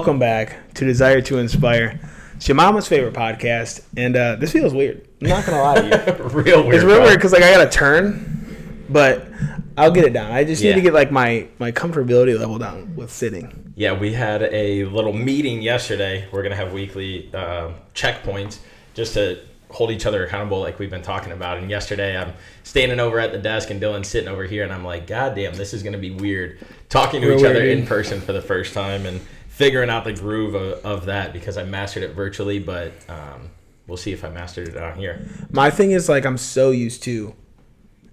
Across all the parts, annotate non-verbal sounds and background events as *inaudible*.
Welcome back to Desire to Inspire. It's your mama's favorite podcast, and uh, this feels weird. I'm not gonna lie to you. *laughs* real weird. It's real bro. weird because like I gotta turn, but I'll get it down. I just need to get like my my comfortability level down with sitting. Yeah, we had a little meeting yesterday. We're gonna have weekly uh, checkpoints just to hold each other accountable, like we've been talking about. And yesterday, I'm standing over at the desk, and Dylan's sitting over here, and I'm like, God damn, this is gonna be weird. Talking to Real each weird, other in person for the first time and figuring out the groove of, of that because I mastered it virtually, but um, we'll see if I mastered it on here. My thing is like I'm so used to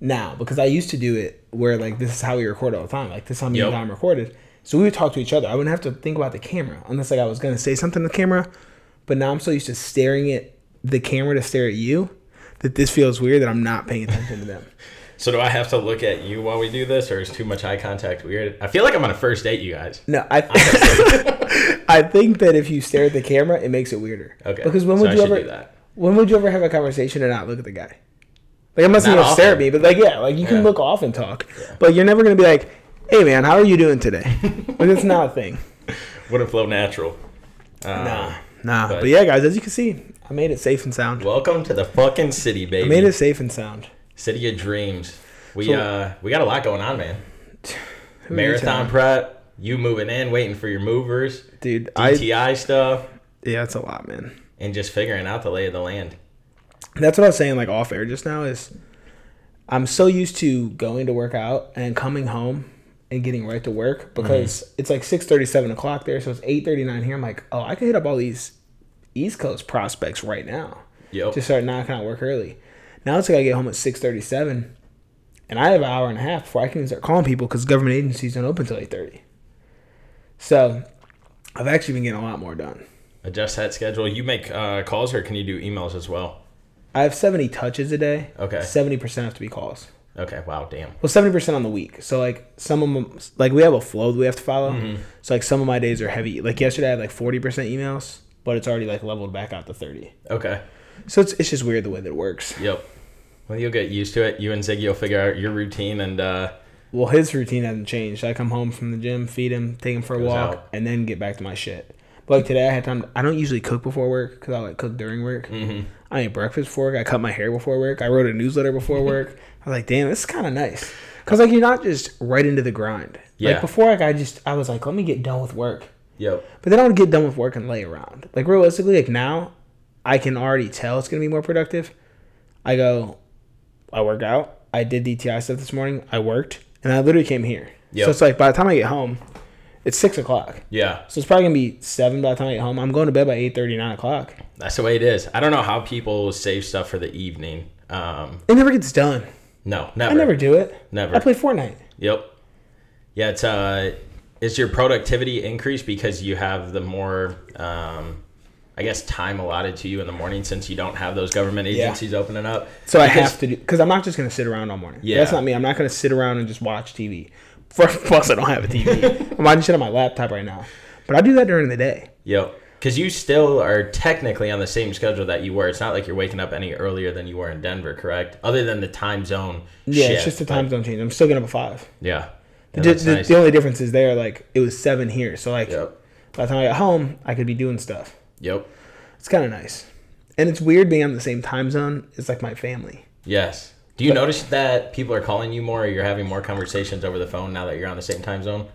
now because I used to do it where like this is how we record all the time. Like this is how me Yep. and Dom recorded. So we would talk to each other. I wouldn't have to think about the camera unless like I was gonna say something to the camera. But now I'm so used to staring at the camera to stare at you that this feels weird that I'm not paying attention to them. *laughs* So do I have to look at you while we do this, or is too much eye contact weird? I feel like I'm on a first date, you guys. No, I *laughs* I think that if you stare at the camera, it makes it weirder. Okay. Because when would I you ever do that? when would you ever have a conversation and not look at the guy? Like I'm not saying Not stare at me, but like yeah, like you can Yeah. look off and talk, but you're never gonna be like, "Hey man, how are you doing today?" *laughs* like it's not a thing. Wouldn't flow natural. Um, Nah, nah. But, but- yeah, guys, as you can see, I made it safe and sound. Welcome to the fucking city, baby. I made it safe and sound. City of dreams. We So- uh we got a lot going on, man. Who are you Marathon prep, you moving in, waiting for your movers, dude. I DTI stuff, yeah, it's a lot, man. and just figuring out the lay of the land. That's what I was saying, like off air just now. Is I'm so used to going to work out and coming home and getting right to work because it's like six thirty, seven o'clock there, so it's eight thirty nine here. I'm like, oh, I could hit up all these East Coast prospects right now Yep. to start knocking out work early. Now it's like I get home at six thirty seven, and I have an hour and a half before I can even start calling people because government agencies don't open till eight thirty. So I've actually been getting a lot more done. Adjust that schedule. You make uh, calls or can you do emails as well? I have seventy touches a day. Okay. seventy percent have to be calls. Okay. Wow. Damn. Well, seventy percent on the week. So like some of them, like we have a flow that we have to follow. Mm-hmm. So like some of my days are heavy. Like yesterday, I had like forty percent emails, but it's already like leveled back out to thirty. Okay. So it's it's just weird the way that it works. Yep. Well, you'll get used to it. You and Ziggy will figure out your routine, and uh, Well, his routine hasn't changed. I come home from the gym, feed him, take him for a walk, out. and then get back to my shit. But like today, I had time. I don't usually cook before work because I like cook during work. Mm-hmm. I ate breakfast before work. I cut my hair before work. I wrote a newsletter before *laughs* work. I was like, damn, this is kind of nice. Cause like you're not just right into the grind. Yeah. Like before, like I just I was like, let me get done with work. yep. But then I would get done with work and lay around. Like realistically, like now, I can already tell it's gonna be more productive. I go, I work out. I did DTI stuff this morning. I worked, and I literally came here. Yep. So it's like by the time I get home, it's six o'clock. Yeah. So it's probably gonna be seven by the time I get home. I'm going to bed by eight thirty, nine o'clock. That's the way it is. I don't know how people save stuff for the evening. Um, It never gets done. no, never. I never do it. Never. I play Fortnite. Yep. Yeah, it's uh is your productivity increased because you have the more um I guess time allotted to you in the morning since you don't have those government Yeah. agencies opening up. So I have to do because I'm not just gonna sit around all morning. Yeah. that's not me. I'm not gonna sit around and just watch TV. First, *laughs* plus I don't have a TV. *laughs* I'm watching shit on my laptop right now. But I do that during the day. Yep. Because you still are technically on the same schedule that you were. It's not like you're waking up any earlier than you were in Denver, correct? Other than the time zone. Yeah, shift, it's just the but- time zone change. I'm still getting up at five. Yeah. The, Yeah, di- the, nice. the only difference is there, like it was seven here. So like Yep. by the time I got home, I could be doing stuff. Yep. It's kind of nice, and it's weird being on the same time zone. It's like my family. Yes. Do you notice that people are calling you more or you're having more conversations over the phone now that you're on the same time zone?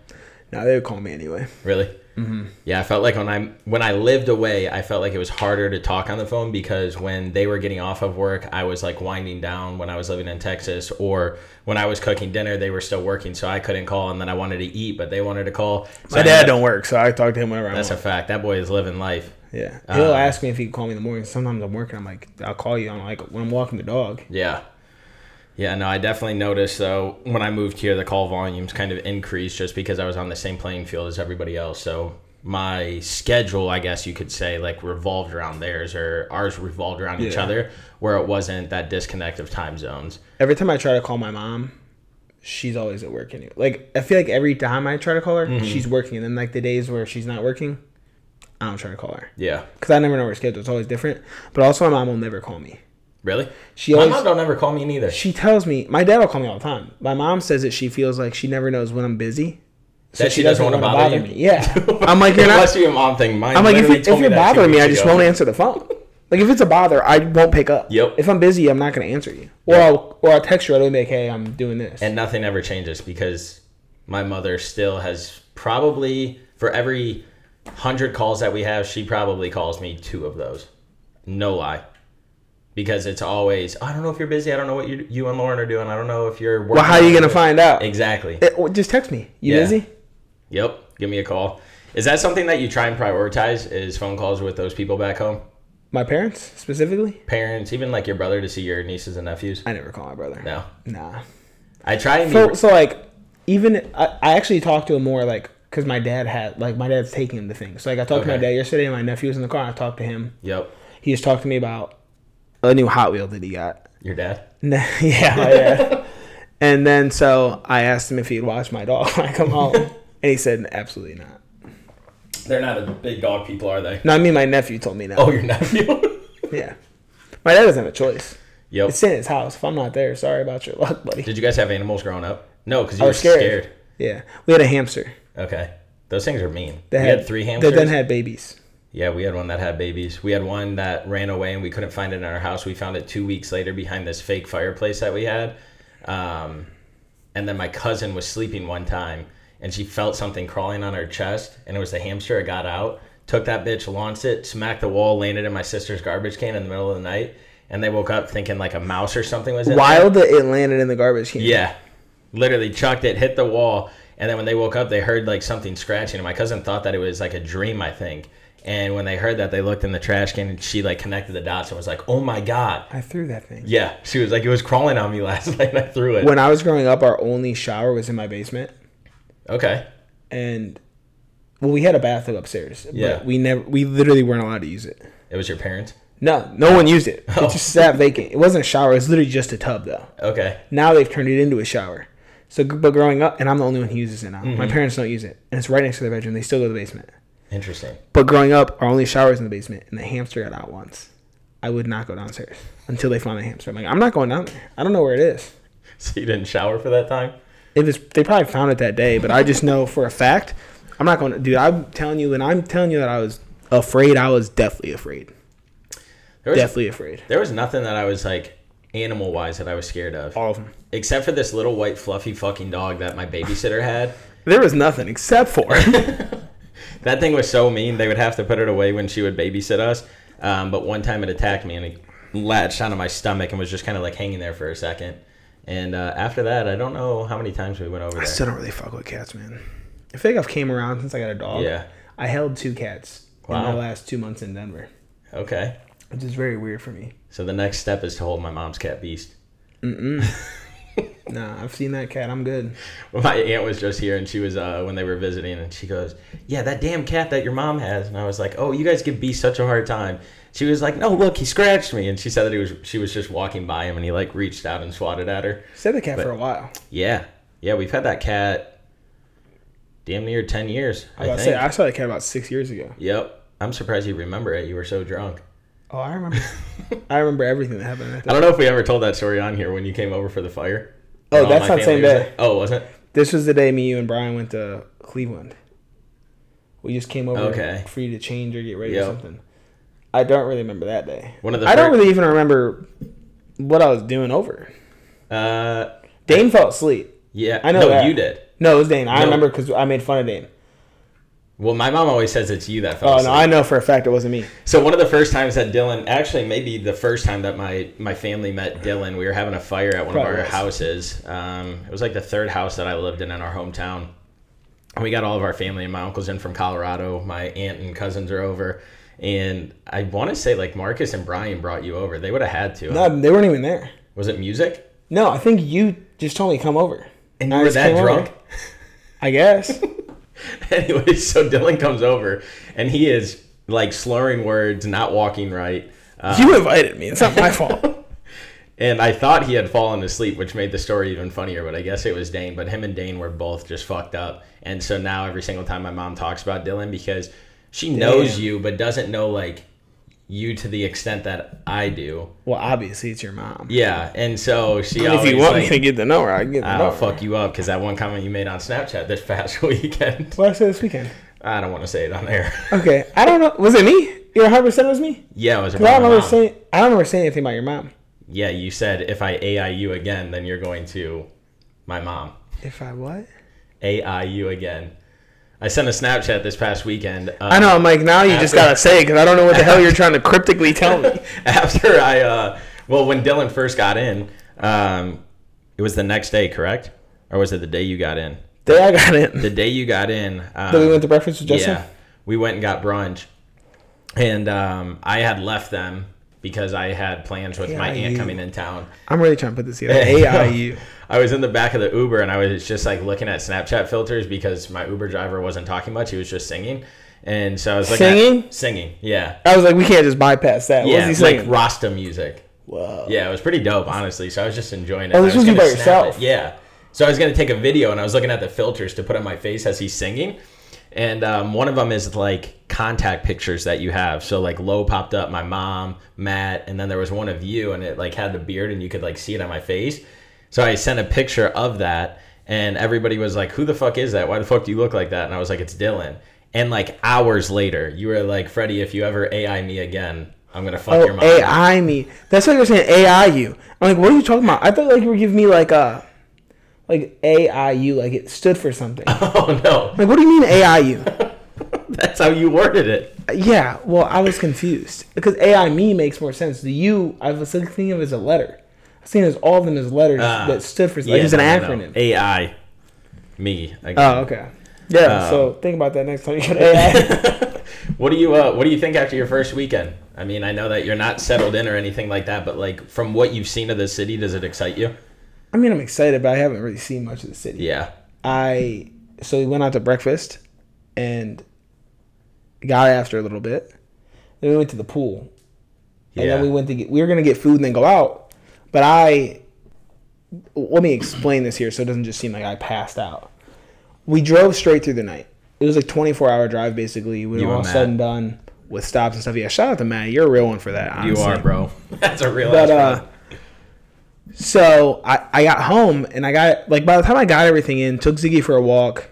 Now they would call me anyway. Really? Mm-hmm. Yeah, I felt like when I when I lived away, I felt like it was harder to talk on the phone because when they were getting off of work, I was like winding down when I was living in Texas, or when I was cooking dinner, they were still working, so I couldn't call, and then I wanted to eat, but they wanted to call. So My dad up- don't work, so I talk to him whenever I That's a fact. That boy is living life. Yeah, he'll Uh, ask me if he can call me in the morning. Sometimes I'm working. I'm like, I'll call you. I'm like, when I'm walking the dog. Yeah. Yeah, no, I definitely noticed though when I moved here, the call volumes kind of increased just because I was on the same playing field as everybody else. So my schedule, I guess you could say, like revolved around theirs, or ours revolved around each other, where it wasn't that disconnect of time zones. Every time I try to call my mom, she's always at work anyway. Like I feel like every time I try to call her, Mm-hmm. she's working, and then like the days where she's not working, I don't try to call her Yeah, because I never know her schedule. It's always different. But also, my mom will never call me. really. She My always mom don't ever call me neither. she tells me my dad will call me all the time. My mom says that she feels like she never knows when I'm busy So That she doesn't wanna wanna bother you? me. Yeah. *laughs* I'm like, you're not. be a mom thing. Mine I'm like, if, if you're bothering me, I just ago. won't answer the phone. Like if it's a bother, I won't pick up. Yep. If I'm busy, I'm not gonna answer you. Or I'll or I'll text you right away, and be like, hey, I'm doing this. and nothing ever changes because my mother still has probably for every hundred calls that we have, she probably calls me two of those. No lie. Because it's always, I don't know if you're busy. I don't know what you, you and Lauren are doing. I don't know if you're working. well, how are you gonna find out? Exactly. Eh, well, just text me. You Yeah. busy? Yep. Give me a call. Is that something that you try and prioritize? Is phone calls with those people back home? My parents specifically? Parents, even like your brother to see your nieces and nephews? I never call my brother. No. Nah. I try and be. So, so like, even I, I actually talked to him more like because my dad had like my dad's taking the to things. So like I talked to my dad yesterday, and my nephew was in the car. And I talked to him. Yep. He just talked to me about a new Hot Wheel that he got. Your dad? *laughs* Yeah, my dad. and then so I asked him if he'd watch my dog when I come home, and he said absolutely not. They're not a big dog people, are they? No, I mean my nephew told me that. Oh, your nephew? *laughs* Yeah, my dad doesn't have a choice. yep. It's in his house. If I'm not there, sorry about your luck, buddy. Did you guys have animals growing up? No, because you I were scared. scared. Yeah, we had a hamster Okay. Those things are mean. that we had, had, three hamsters. They then had babies. yeah, we had one that had babies. We had one that ran away and we couldn't find it in our house. We found it two weeks later behind this fake fireplace that we had. Um, and then my cousin was sleeping one time and she felt something crawling on her chest and it was the hamster. It got out, took that bitch, launched it, smacked the wall, landed in my sister's garbage can in the middle of the night. And they woke up thinking like a mouse or something was in there. Wild that it landed in the garbage can. Yeah, literally chucked it, hit the wall, and then when they woke up, they heard like something scratching. And my cousin thought that it was like a dream, I think. And when they heard that, they looked in the trash can, and she like connected the dots and was like, "Oh my god!" I threw that thing. Yeah, she was like, "It was crawling on me *laughs* last night, and I threw it." When I was growing up, our only shower was in my basement, okay, and well, we had a bathtub upstairs. Yeah. but we never, we literally weren't allowed to use it. it was your parents. No, no one used it. Oh. It just sat vacant. It wasn't a shower. It was literally just a tub, though. Okay, Now they've turned it into a shower. So, but growing up, and I'm the only one who uses it now. Mm-hmm. My parents don't use it, and it's right next to their bedroom. They still go to the basement. interesting. But growing up, our only shower is in the basement, and the hamster got out once. I would not go downstairs until they found the hamster. I'm like, I'm not going down there. I don't know where it is. *laughs* So you didn't shower for that time? It was they probably found it that day, but I just know for a fact I'm not going to. Dude, I'm telling you, and I'm telling you that I was afraid. I was definitely afraid. There was, Definitely afraid. there was nothing that I was like animal wise that I was scared of, All of them. Except for this little white fluffy fucking dog that my babysitter had. *laughs* There was nothing except for *laughs* That thing was so mean. They would have to put it away when she would babysit us. Um, but one time it attacked me and it latched onto my stomach and was just kind of like hanging there for a second. And uh, after that, I don't know how many times we went over there. I there. still don't really fuck with cats, man. I feel like I've came around since I got a dog. Yeah. I held two cats in Wow. my last two months in Denver, Okay. which is very weird for me. So the next step is to hold my mom's cat beast. *laughs* *laughs* Nah, I've seen that cat. I'm good. Well, my aunt was just here and she was uh, when they were visiting and she goes, "Yeah, that damn cat that your mom has." And I was like, "Oh, you guys give Beast such a hard time." She was like, "No, look, he scratched me." And she said that he was she was just walking by him and he like reached out and swatted at her. Said the cat But- for a while. Yeah, yeah, we've had that cat damn near ten years. I I, think. say I saw the cat about six years ago. Yep, I'm surprised you remember it. You were so drunk. Oh, I remember. *laughs* I remember everything that happened. Right I don't know if we ever told that story on here when you came over for the fire. Oh, that's not same day. Oh, was it? This was the day me, you, and Brian went to Cleveland. We just came over Okay. for you to change or get ready Yep. or something. I don't really remember that day. One of the I don't really even remember what I was doing over. Uh, Dane fell asleep. yeah, I know No, that. you did. No, it was Dane. I No. remember because I made fun of Dane. Well, my mom always says it's you that fell Oh asleep. no, I know for a fact it wasn't me. So one of the first times that Dylan, actually maybe the first time that my my family met Dylan, we were having a fire at one Probably of our was. houses. Um, it was like the third house that I lived in in our hometown. And we got all of our family and my uncle's in from Colorado. My aunt and cousins are over. And I want to say like Marcus and Brian brought you over. They would have had to. No, they weren't even there. Was it music? No, I think you just told me to come over. And I you were that came over. drunk? I guess. *laughs* *laughs* anyway, so Dylan comes over and he is like slurring words, not walking right. Uh, you invited me. It's not my fault. *laughs* And I thought he had fallen asleep, which made the story even funnier, but I guess it was Dane. But him and Dane were both just fucked up. And so now every single time my mom talks about Dylan, because she knows Damn. you, but doesn't know like you to the extent that I do. Well, obviously it's your mom. Yeah, and so she If always you want like, me to get the number, I get the I'll fuck you up because that one comment you made on Snapchat this *laughs* past weekend. What I said this weekend. I don't want to say it on air. *laughs* Okay, I don't know. Was it me? You're 100 percent was me. yeah, it was 'Cause I don't remember saying. I don't remember saying anything about your mom. Yeah, you said if I AI you again, then you're going to my mom. If I what? AI you again. I sent a Snapchat this past weekend. Uh, I know. I'm like now you just gotta say because I don't know what the hell you're *laughs* trying to cryptically tell me. *laughs* after I uh well when Dylan first got in, um it was the next day, correct? Or was it the day you got in? Day I got in. The day you got in. Um, Then we went to breakfast with Justin. Yeah, we went and got brunch, and um, I had left them because I had plans with my aunt coming in town. I'm really trying to put this together. *laughs* AIU. I was in the back of the Uber and I was just like looking at Snapchat filters because my Uber driver wasn't talking much; he was just singing. And so I was like, Singing? singing, yeah, I was like, we can't just bypass that. What yeah, was he like? Rasta music. Whoa. Yeah, it was pretty dope, honestly. So I was just enjoying it. Oh, this was you by yourself? it. Yeah. So I was gonna take a video, and I was looking at the filters to put on my face as he's singing, and um, one of them is like contact pictures that you have. So like low popped up, my mom, Matt, and then there was one of you, and it like had the beard, and you could like see it on my face. So I sent a picture of that, and everybody was like, "Who the fuck is that? Why the fuck do you look like that?" And I was like, "It's Dylan." And like hours later, you were like, "Freddy, if you ever AI me again, I'm gonna fuck oh, your Oh, mom." AI me. That's what you're saying. AI you. I'm like, what are you talking about? I thought like you were giving me like uh, a, like AIU, like it stood for something. *laughs* Oh no. Like, what do you mean AIU? *laughs* That's how you worded it. yeah. Well, I was confused because AI me makes more sense. The U, I was thinking of as a letter. I thinking as all of them as letters Ah. that stood for. Like, it's an no, no, no. acronym. AI. Me. Again. Oh, okay. Yeah. Um, so think about that next time you AI. *laughs* *laughs* what do you uh, What do you think after your first weekend? I mean, I know that you're not settled in or anything like that, but like from what you've seen of the city, does it excite you? I mean, I'm excited, but I haven't really seen much of the city. Yeah. I so we went out to breakfast and got after a little bit. Then we went to the pool. And then we went to get we were gonna get food and then go out. But I let me explain this here so it doesn't just seem like I passed out. We drove straight through the night. It was like twenty four hour drive basically. We You were all Matt. said and done with stops and stuff. Yeah, shout out to Matt. You're a real one for that. You are, bro. *laughs* That's a real. But uh, so I I got home and I got like by the time I got everything in, took Ziggy for a walk.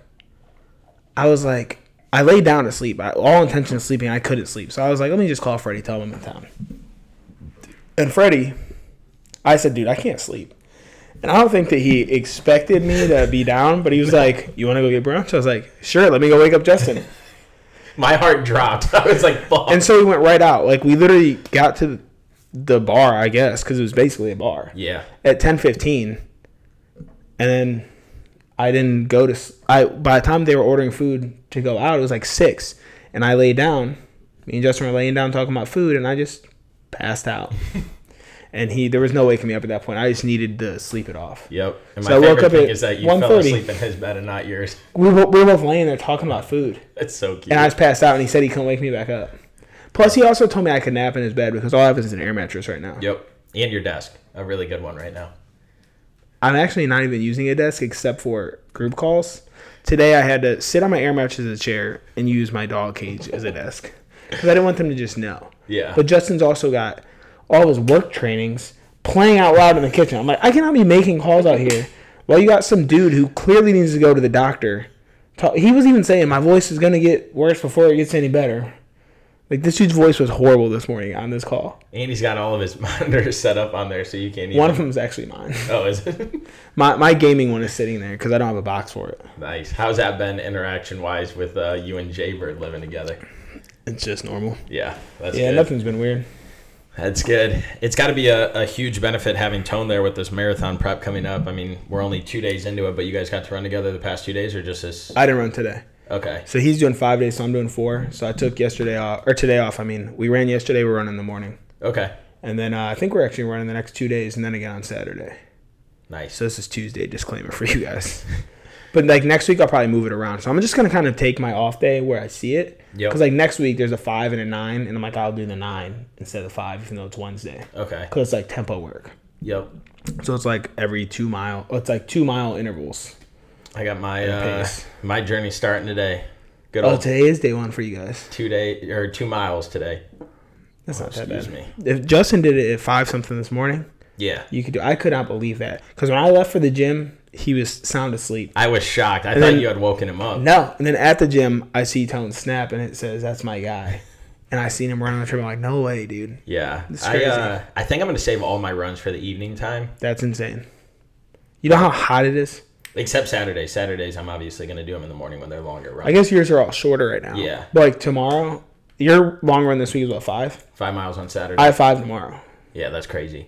I was like, I laid down to sleep. I, all intention of sleeping, I couldn't sleep. So I was like, let me just call Freddy, tell him I'm in town. And Freddy, I said, dude, I can't sleep. And I don't think that he expected me to be down, but he was like, "You want to go get brunch?" I was like, "Sure, let me go wake up Justin." *laughs* my heart dropped. *laughs* I was like, "Fuck." and so we went right out. Like we literally got to the bar, I guess, because it was basically a bar. yeah. at ten fifteen, and then I didn't go to. s- I by the time they were ordering food to go out, it was like six, and I laid down. Me and Justin were laying down talking about food, and I just passed out. *laughs* and he, there was no waking me up at that point. I just needed to sleep it off. Yep. And So my I woke favorite up thing is that you fell asleep in his bed and not yours. We were, we were both laying there talking about food, That's so cute. and I just passed out. And he said he couldn't wake me back up. Plus, he also told me I could nap in his bed because all I have is an air mattress right now. yep. And your desk, a really good one right now. I'm actually not even using a desk except for group calls. Today I had to sit on my air mattress as a chair and use my dog cage as a desk because I didn't want them to just know. Yeah. But Justin's also got all his work trainings playing out loud in the kitchen. I'm like, I cannot be making calls out here while you got some dude who clearly needs to go to the doctor. He was even saying my voice is gonna get worse before it gets any better. Like this dude's voice was horrible this morning on this call. And he's got all of his *laughs* monitors set up on there, so you can't even. One of them is actually mine. *laughs* Oh, is it? *laughs* My my gaming one is sitting there because I don't have a box for it. nice. How's that been interaction wise with uh, you and Jaybird living together? It's just normal. Yeah, that's Yeah, good. nothing's been weird. That's good. It's got to be a, a huge benefit having Tone there with this marathon prep coming up. I mean, we're only two days into it, but you guys got to run together the past two days, or just this? I didn't run today. Okay. So he's doing five days, so I'm doing four. So I took yesterday off, or today off. I mean, we ran yesterday, we're running in the morning. Okay. And then uh, I think we're actually running the next two days and then again on Saturday. Nice. So this is Tuesday, disclaimer for you guys. *laughs* but like next week, I'll probably move it around. So I'm just going to kind of take my off day where I see it. Yep. Because like next week, there's a five and a nine. And I'm like, I'll do the nine instead of five, even though it's Wednesday. Okay. Because it's like tempo work. Yep. So it's like every two mile, oh, it's like two mile intervals. I got my uh, pace. my journey starting today. Good Oh, old today is day one for you guys. two day or two miles today. That's not that Excuse me. If Justin did it at five something this morning, Yeah. you could do. I could not believe that because when I left for the gym, he was sound asleep. I was shocked. I And thought then- you had woken him up. No, and then at the gym, I see Tone snap, and it says that's my guy, and I seen him run on the treadmill. I'm like, no way, dude, Yeah. It's I, uh, I think I'm going to save all my runs for the evening time, that's insane. You know how hot it is? except Saturdays. Saturdays, I'm obviously going to do them in the morning when they're longer runs. I guess yours are all shorter right now. Yeah. But like tomorrow, your long run this week is what five? Five miles on Saturday. I have five tomorrow. yeah, that's crazy.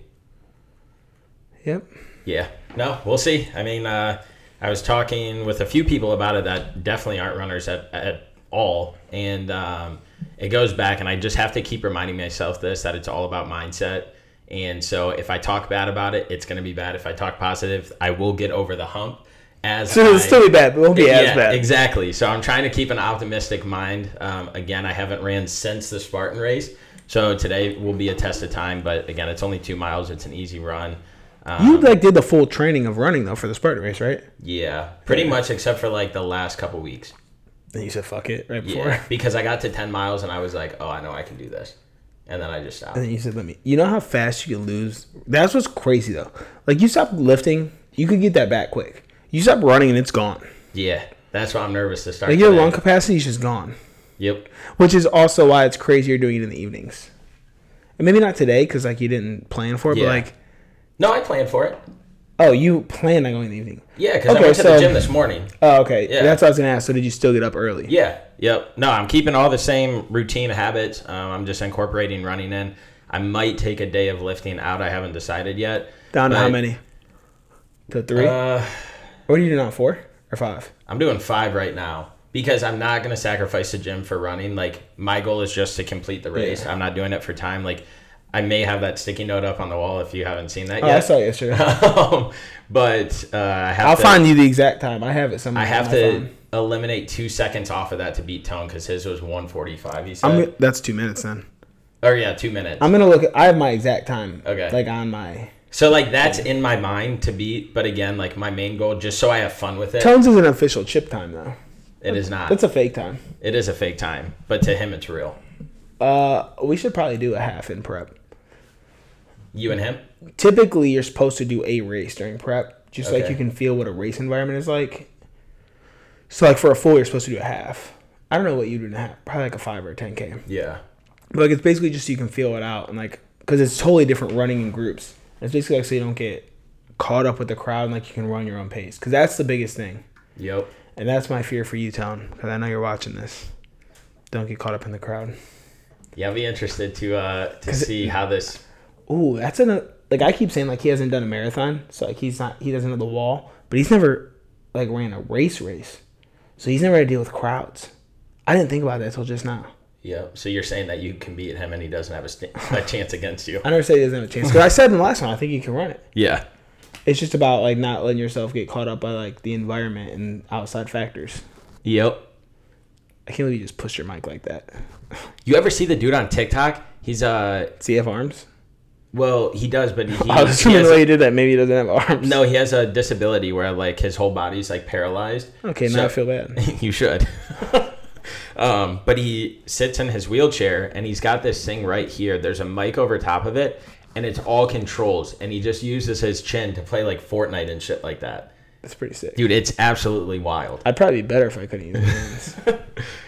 Yep. Yeah. No, we'll see. I mean, uh, I was talking with a few people about it that definitely aren't runners at, at all. And um, it goes back, and I just have to keep reminding myself this that it's all about mindset. And so if I talk bad about it, it's going to be bad. If I talk positive, I will get over the hump. As So it'll I- still be bad, but it won't be as bad. Exactly. So I'm trying to keep an optimistic mind. Um, again, I haven't ran since the Spartan race. So today will be a test of time. But again, it's only two miles. It's an easy run. Um, You like did the full training of running though for the Spartan race, right? yeah, pretty much except for like the last couple weeks. And you said fuck it right before. Yeah, *laughs* because I got to 10 miles and I was like, oh, I know I can do this. And then I just stopped. And then you said, "Let me." You know how fast you can lose. That's what's crazy though. Like you stop lifting, you could get that back quick. You stop running and it's gone. Yeah, that's why I'm nervous to start. Like your lung capacity is just gone. Yep. Which is also why it's crazy you're doing it in the evenings. And maybe not today because like you didn't plan for it, Yeah. but like, No, I planned for it. oh, you planned on going in the evening. Yeah, because Okay, I went to so- the gym this morning. Oh, okay. Yeah. That's what I was gonna ask. So did you still get up early? Yeah. Yep. No, I'm keeping all the same routine habits. Um, I'm just incorporating running in. I might take a day of lifting out. I haven't decided yet. Down to how many? To three? Uh, what are you doing now? Four or five? I'm doing five right now because I'm not going to sacrifice the gym for running. Like my goal is just to complete the race. Yeah. I'm not doing it for time. Like I may have that sticky note up on the wall if you haven't seen that Oh, yet. I saw it yesterday. *laughs* Um, but uh, I have I'll to, find you the exact time. I have it somewhere. I have to phone. eliminate two seconds off of that to beat Tone because his was 145. He said, I'm. That's two minutes then. or yeah, two minutes. I'm gonna look. At, I have my exact time. Okay. Like on my so like that's in my mind to beat, but again, like my main goal, just so I have fun with it, Tones is an official chip time though. it is not. It's a fake time. It is a fake time, but to him, it's real. Uh, we should probably do a half in prep. You and him. Typically, you're supposed to do a race during prep, just like you can feel what a race environment is like. So, like for a full, you're supposed to do a half. I don't know what you do in a half. Probably like a five or a ten k. Yeah. But like it's basically just so you can feel it out and like because it's totally different running in groups. It's basically like so you don't get caught up with the crowd and like you can run your own pace because that's the biggest thing. Yep. And that's my fear for you, Tone, because I know you're watching this. Don't get caught up in the crowd. Yeah, I'll be interested to uh to 'Cause it- see how this. Ooh, that's an like I keep saying like he hasn't done a marathon, so like he's not he doesn't know the wall, but he's never like ran a race race, so he's never had to deal with crowds. I didn't think about that until just now. Yep. So you're saying that you can beat him and he doesn't have a, st- a *laughs* chance against you. I never said he doesn't have a chance because I said in the last one I think he can run it. Yeah. It's just about like not letting yourself get caught up by like the environment and outside factors. Yep. I can't believe you just pushed your mic like that. You ever see the dude on TikTok? He's uh CF arms. Well he does, but *laughs* he, I was he has, the way you did that, maybe he doesn't have arms. no he has a disability where like his whole body's like paralyzed. Okay, now I feel bad. *laughs* you should. *laughs* um, but he sits in his wheelchair and he's got this thing right here. There's a mic over top of it, and it's all controls. And he just uses his chin to play like Fortnite and shit like that. That's pretty sick. Dude, it's absolutely wild. I'd probably be better if I couldn't use *laughs* hands.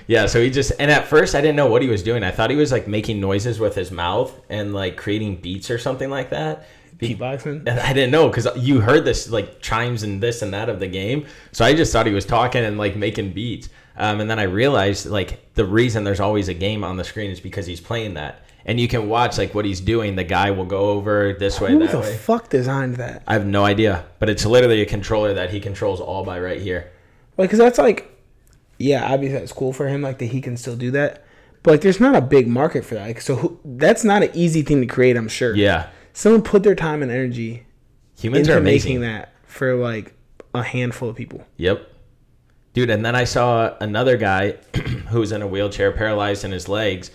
Yeah, so he just and at first I didn't know what he was doing. I thought he was like making noises with his mouth and like creating beats or something like that. Beatboxing. And *laughs* I didn't know because you heard this like chimes and this and that of the game. So I just thought he was talking and like making beats. Um, and then I realized like the reason there's always a game on the screen is because he's playing that. And you can watch like what he's doing. The guy will go over this way, that way. Who that the way. fuck designed that? I have no idea, but it's literally a controller that he controls all by right here. Like, cause that's like, yeah, obviously that's cool for him, like that he can still do that. But like, there's not a big market for that. Like, so who, that's not an easy thing to create. I'm sure. Yeah, Someone put their time and energy humans into are amazing. making that for like a handful of people. Yep. Dude, and then I saw another guy *clears throat* who was in a wheelchair, paralyzed in his legs.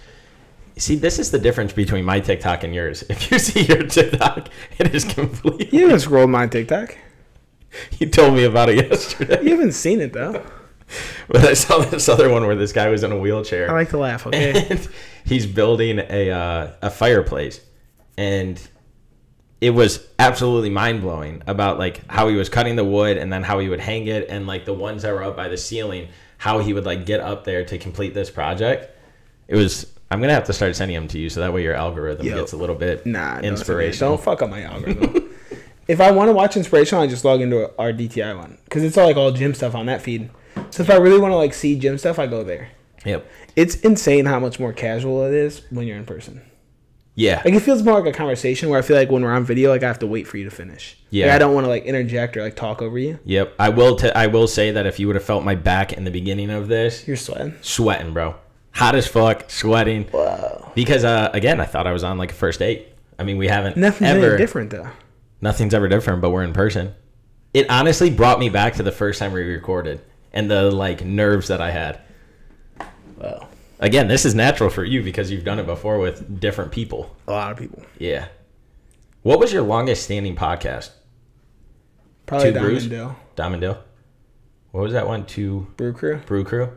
See, this is the difference between my TikTok and yours. *laughs* If you see your TikTok, it is completely. You haven't scrolled my TikTok. *laughs* You told me about it yesterday. You haven't seen it though. *laughs* but I saw this other one where this guy was in a wheelchair. I like to laugh. Okay. and he's building a uh, a fireplace, and it was absolutely mind blowing about like how he was cutting the wood and then how he would hang it and like the ones that were up by the ceiling, how he would like get up there to complete this project. It was. I'm gonna have to start sending them to you so that way your algorithm Yo. gets a little bit Nah, don't- inspirational. Don't fuck up my algorithm. if I want to watch inspirational, I just log into our DTI one because it's all like all gym stuff on that feed. So if I really want to like see gym stuff, I go there. Yep. It's insane how much more casual it is when you're in person. Yeah. Like it feels more like a conversation where I feel like when we're on video, like I have to wait for you to finish. Yeah. Like, I don't want to like interject or like talk over you. Yep. I will. T- I will say that if you would have felt my back in the beginning of this, You're sweating. sweating, bro. Hot as fuck, sweating. Wow. Because uh, again, I thought I was on like a first date. I mean, we haven't Nothing's ever different though. nothing's ever different, but we're in person. It honestly brought me back to the first time we recorded and the like nerves that I had. Wow. Again, this is natural for you because you've done it before with different people. A lot of people. Yeah. What was your longest standing podcast? Probably Two brews? Diamond Dill. Diamond Dill. What was that one? Two Brew Crew. Brew Crew.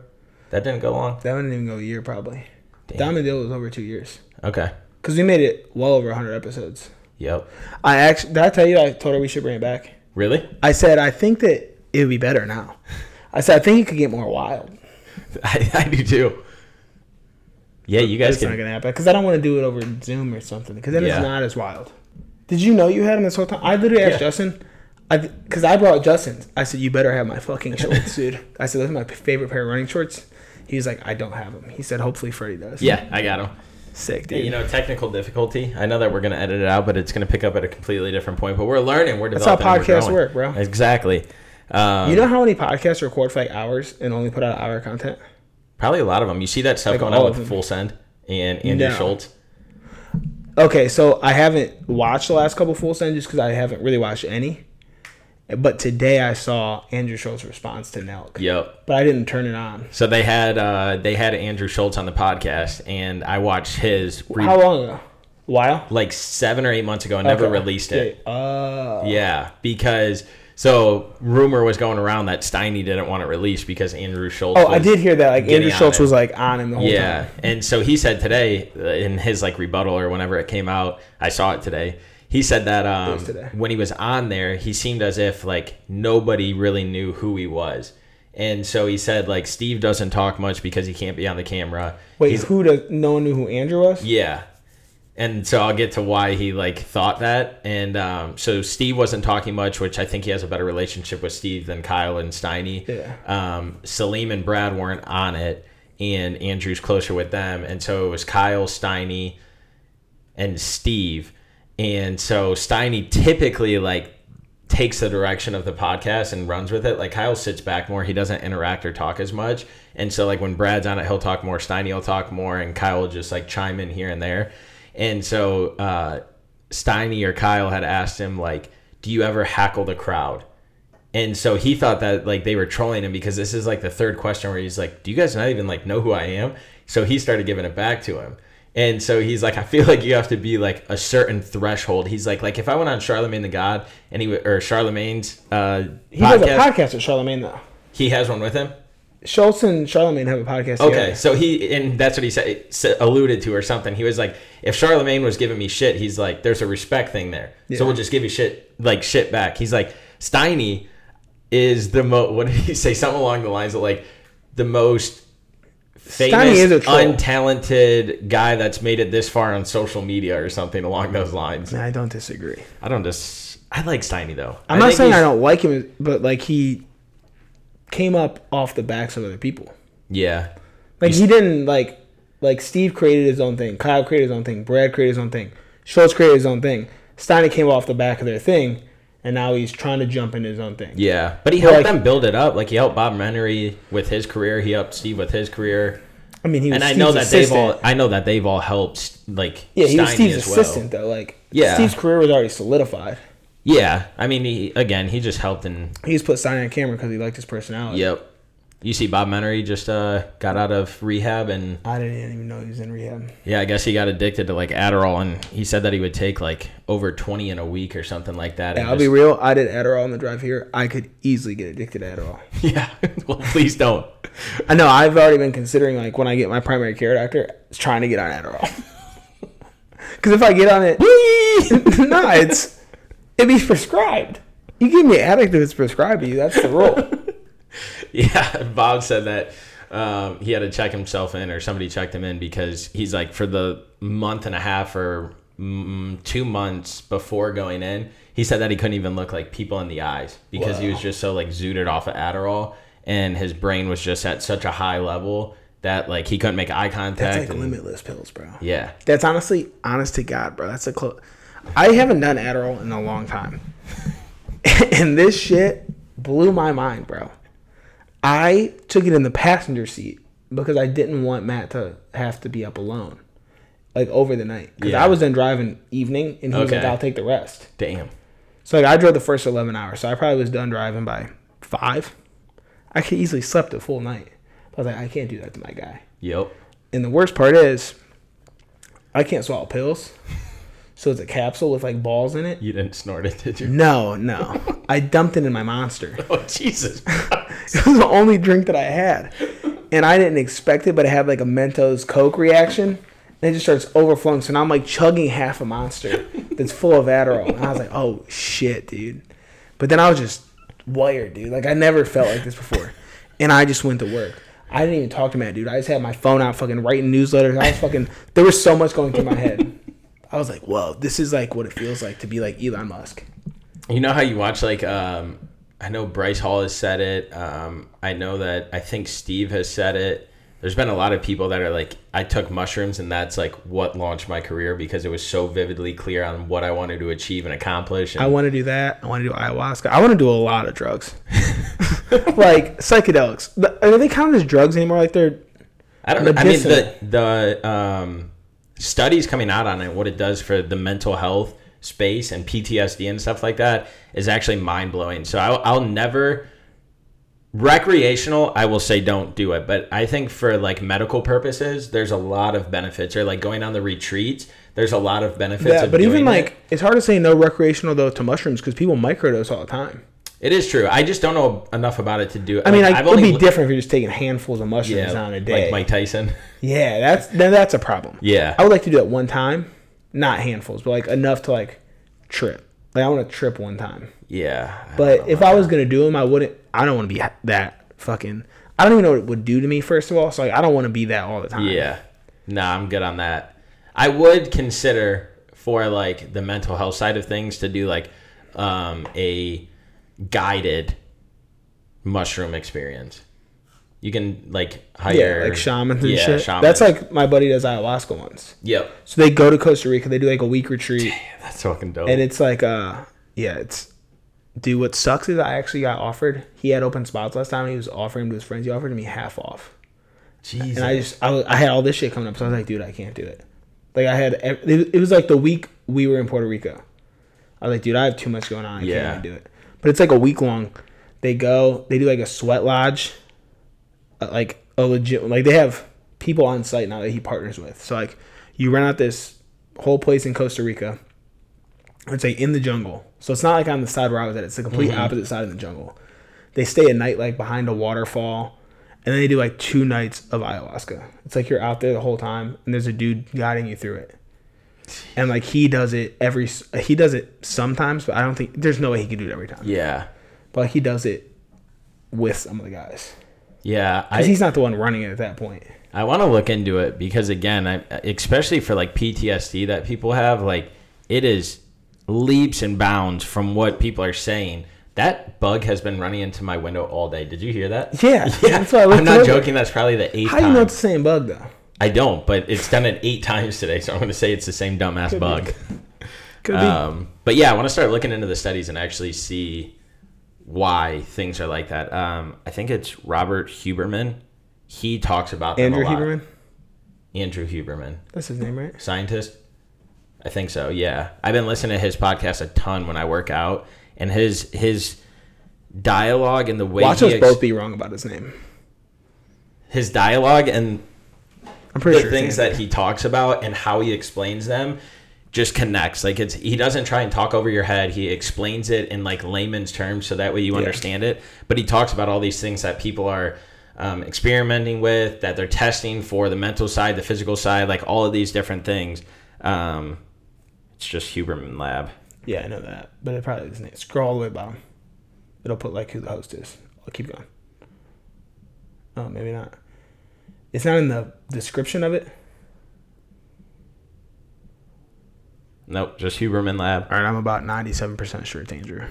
That didn't go long. That didn't even go a year probably. Damn. Diamond Deal was over two years. Okay. Because we made it well over 100 episodes. Yep. I actually, did I tell you I told her we should bring it back? Really? I said, I think that it would be better now. I said, I think it could get more wild. *laughs* I, I do too. Yeah, you guys It's not can. going to happen. Because I don't want to do it over Zoom or something. Because then Yeah. it's not as wild. Did you know you had him this whole time? I literally asked Yeah. Justin. I Because I brought Justin. I said, you better have my fucking shorts, dude. I said, those are my favorite pair of running shorts. He was like, I don't have them. He said, hopefully Freddy does. Yeah, I got him. Sick, dude. You know, technical difficulty. I know that we're gonna edit it out, but it's gonna pick up at a completely different point. But we're learning. We're That's how developing. and we're podcasts work, bro. Exactly. Um, You know how many podcasts record for like hours and only put out hour content? probably a lot of them. You see that stuff Like going on with them. Full Send and Andrew No. Schulz. Okay, so I haven't watched the last couple full send just because I haven't really watched any. But today I saw Andrew Schulz's response to Nelk, Yep. but I didn't turn it on. So they had uh, they had Andrew Schulz on the podcast, and I watched his re- How long ago? A while. like seven or eight months ago. and Never Okay. released it. Yeah. Uh, Yeah, because so rumor was going around that Steiny didn't want it released because Andrew Schulz. oh, I did hear that. Like Andrew Schulz was like on him the whole Yeah, time. and so he said today uh, in his like rebuttal or whenever it came out, I saw it today. He said that um, when he was on there, he seemed as if like nobody really knew who he was, and so he said like Steve doesn't talk much because he can't be on the camera. Wait, He's- who does? No one knew who Andrew was. yeah. And so I'll get to why he like thought that. And um, so Steve wasn't talking much, which I think he has a better relationship with Steve than Kyle and Steiny. Yeah. Um, Salim and Brad weren't on it, and Andrew's closer with them. And so it was Kyle, Steiny, and Steve. And so Steiny typically like takes the direction of the podcast and runs with it. Like Kyle sits back more. He doesn't interact or talk as much. And so like when Brad's on it, he'll talk more. Steiny will talk more, and Kyle will just like chime in here and there. And so uh, Steiny or Kyle had asked him like, "Do you ever hackle the crowd?" And so he thought that like they were trolling him because this is like the third question where he's like, "Do you guys not even like know who I am?" So he started giving it back to him. And so he's like, I feel *laughs* like you have to be like a certain threshold. He's like, like if I went on Charlamagne the God and he or Charlamagne's uh, He does a podcast, podcast with Charlamagne though. he has one with him. Schulz and Charlamagne have a podcast. Okay, together. so he and that's what he said, alluded to or something. He was like, if Charlamagne was giving me shit, he's like, there's a respect thing there, Yeah. so we'll just give you shit like shit back. He's like, Steiny is the mo. What did he *laughs* say? Something along the lines of like the most famous, is a untalented guy that's made it this far on social media or something along those lines. I don't disagree. I don't just. I like Steiny though. I'm not saying I don't like him, but like he came up off the backs of other people. Yeah, Like He's- he didn't like like Steve created his own thing, Kyle created his own thing, Brad created his own thing, Schulz created his own thing. Steiny came off the back of their thing, and now he's trying to jump in his own thing. Yeah, but he helped like- them build it up. Like he helped Bob Menery with his career. He helped Steve with his career. I mean, he was And I know that they've all. I know that they've all helped. Like yeah, he was Steve's as well. assistant though. Like Yeah. Steve's career was already solidified. Yeah, I mean, he, again, he just helped and. He just put Steiny on camera because he liked his personality. Yep. You see, Bob Menery just uh, got out of rehab, and I didn't even know he was in rehab. yeah, I guess he got addicted to like Adderall, and he said that he would take like over twenty in a week or something like that. Yeah, I'll be real. I did Adderall on the drive here. I could easily get addicted to Adderall. *laughs* yeah. well, please don't. I know. I've already been considering like when I get my primary care doctor, trying to get on Adderall. *laughs* Because if I get on it, *laughs* no, it's it be prescribed. You give me addict if it's prescribed to you. That's the rule. *laughs* Yeah, Bob said that um, he had to check himself in, or somebody checked him in because he's like for the month and a half or mm, two months before going in, he said that he couldn't even look like people in the eyes because he was just so like zooted off of Adderall, and his brain was just at such a high level that like he couldn't make eye contact. That's like and- limitless pills, bro. yeah, That's honestly, honest to God, bro. That's a close. I haven't done Adderall in a long time, *laughs* and this shit blew my mind, bro. I took it in the passenger seat because I didn't want Matt to have to be up alone, like over the night. Because Yeah. I was then driving evening, and he was like, "I'll take the rest." damn. So like I drove the first eleven hours, so I probably was done driving by five. I could easily slept a full night. I was like, I can't do that to my guy. Yep. And the worst part is, I can't swallow pills. So it's a capsule with like balls in it. You didn't snort it, did you? No, no. I dumped it in my monster. *laughs* Oh Jesus. *laughs* It was the only drink that I had. And I didn't expect it, but it had like a Mentos Coke reaction. And it just starts overflowing. So now I'm like chugging half a monster that's full of Adderall. And I was like, oh shit, dude. But then I was just wired, dude. Like I never felt like this before. And I just went to work. I didn't even talk to Matt, dude. I just had my phone out fucking writing newsletters. I was fucking there was so much going through my head. I was like, whoa, this is like what it feels like to be like Elon Musk. You know how you watch like um I know Bryce Hall has said it. Um I know that I think Steve has said it. There's been a lot of people that are like I took mushrooms and that's like what launched my career because it was so vividly clear on what I wanted to achieve and accomplish. And I want to do that. I want to do ayahuasca. I want to do a lot of drugs, *laughs* like psychedelics. Are they counted as drugs anymore? Like they're I don't know. I mean the the um studies coming out on it what it does for the mental health space and PTSD and stuff like that is actually mind blowing. So I'll, I'll never recreational i will say don't do it but i think for like medical purposes there's a lot of benefits or like going on the retreats there's a lot of benefits yeah. of But even like it. it's hard to say no recreational though to mushrooms because people microdose all the time. It is true i just don't know enough about it to do it. I mean, like, it'd only be different if you're just taking handfuls of mushrooms yeah on a day. like mike tyson *laughs* yeah, that's then that's a problem. yeah I would like to do it one time, not handfuls, but like enough to like trip. Like I want to trip one time. yeah I But if I was gonna do them, I wouldn't. I don't want to be that fucking. I don't even know what it would do to me. First of all, so like I don't want to be that all the time. Yeah. Nah, I'm good on that. I would consider for like the mental health side of things to do like um, a guided mushroom experience. You can like hire Yeah, like shamans and yeah, shit. shamans. That's like my buddy does ayahuasca once. Yep. So they go to Costa Rica. They do like a week retreat, Damn, That's fucking dope. and it's like uh yeah, it's. Dude, what sucks is I actually got offered. He had open spots last time. And he was offering to his friends. He offered me half off. Jesus. And I just, I, was- I had all this shit coming up. So I was like, dude, I can't do it. Like, I had, it it was like the week we were in Puerto Rico. I was like, dude, I have too much going on. I Yeah. can't even do it. But it's like a week long. They go, they do like a sweat lodge, uh, like a legit, like they have people on site now that he partners with. So, like, you rent out this whole place in Costa Rica. It's say in the jungle. So it's not like on the side where I was at. It's the complete opposite side of the jungle. They stay at night like behind a waterfall, and then they do like two nights of ayahuasca. It's like you're out there the whole time, and there's a dude guiding you through it. And like he does it every, he does it sometimes, but I don't think there's no way he can do it every time. yeah. But like he does it with some of the guys, Yeah. because I, he's not the one running it at that point. I want to look into it because again, I especially for like PTSD that people have, like it is leaps and bounds from what people are saying. That bug has been running into my window all day. Did you hear that? Yeah, *laughs* that's why I i'm not joking. That's probably the eighth How do you know it's the same bug though? I don't, but it's done it eight *laughs* times today, so I'm going to say it's the same dumbass Could be. bug. *laughs* Could be. Um, but yeah, I want to start looking into the studies and actually see why things are like that. Um, I think it's Robert Huberman. He talks about them Andrew. Huberman, Andrew Huberman, that's his name, right? scientist. I think so. Yeah, I've been listening to his podcast a ton when I work out, and his his dialogue and the way Watch he us ex- both be wrong about his name. his dialogue and I'm pretty the sure things that he talks about and how he explains them just connects. Like it's he doesn't try and talk over your head. He explains it in like layman's terms so that way you understand it. But he talks about all these things that people are um, experimenting with, that they're testing for the mental side, the physical side, like all of these different things. Um, it's just Huberman Lab. Yeah, I know that, but it probably isn't. Scroll all the way bottom. It'll put like who the host is. I'll keep going. Oh, maybe not. It's not in the description of it. Nope, just Huberman Lab. All right, I'm about 97% sure it's Andrew.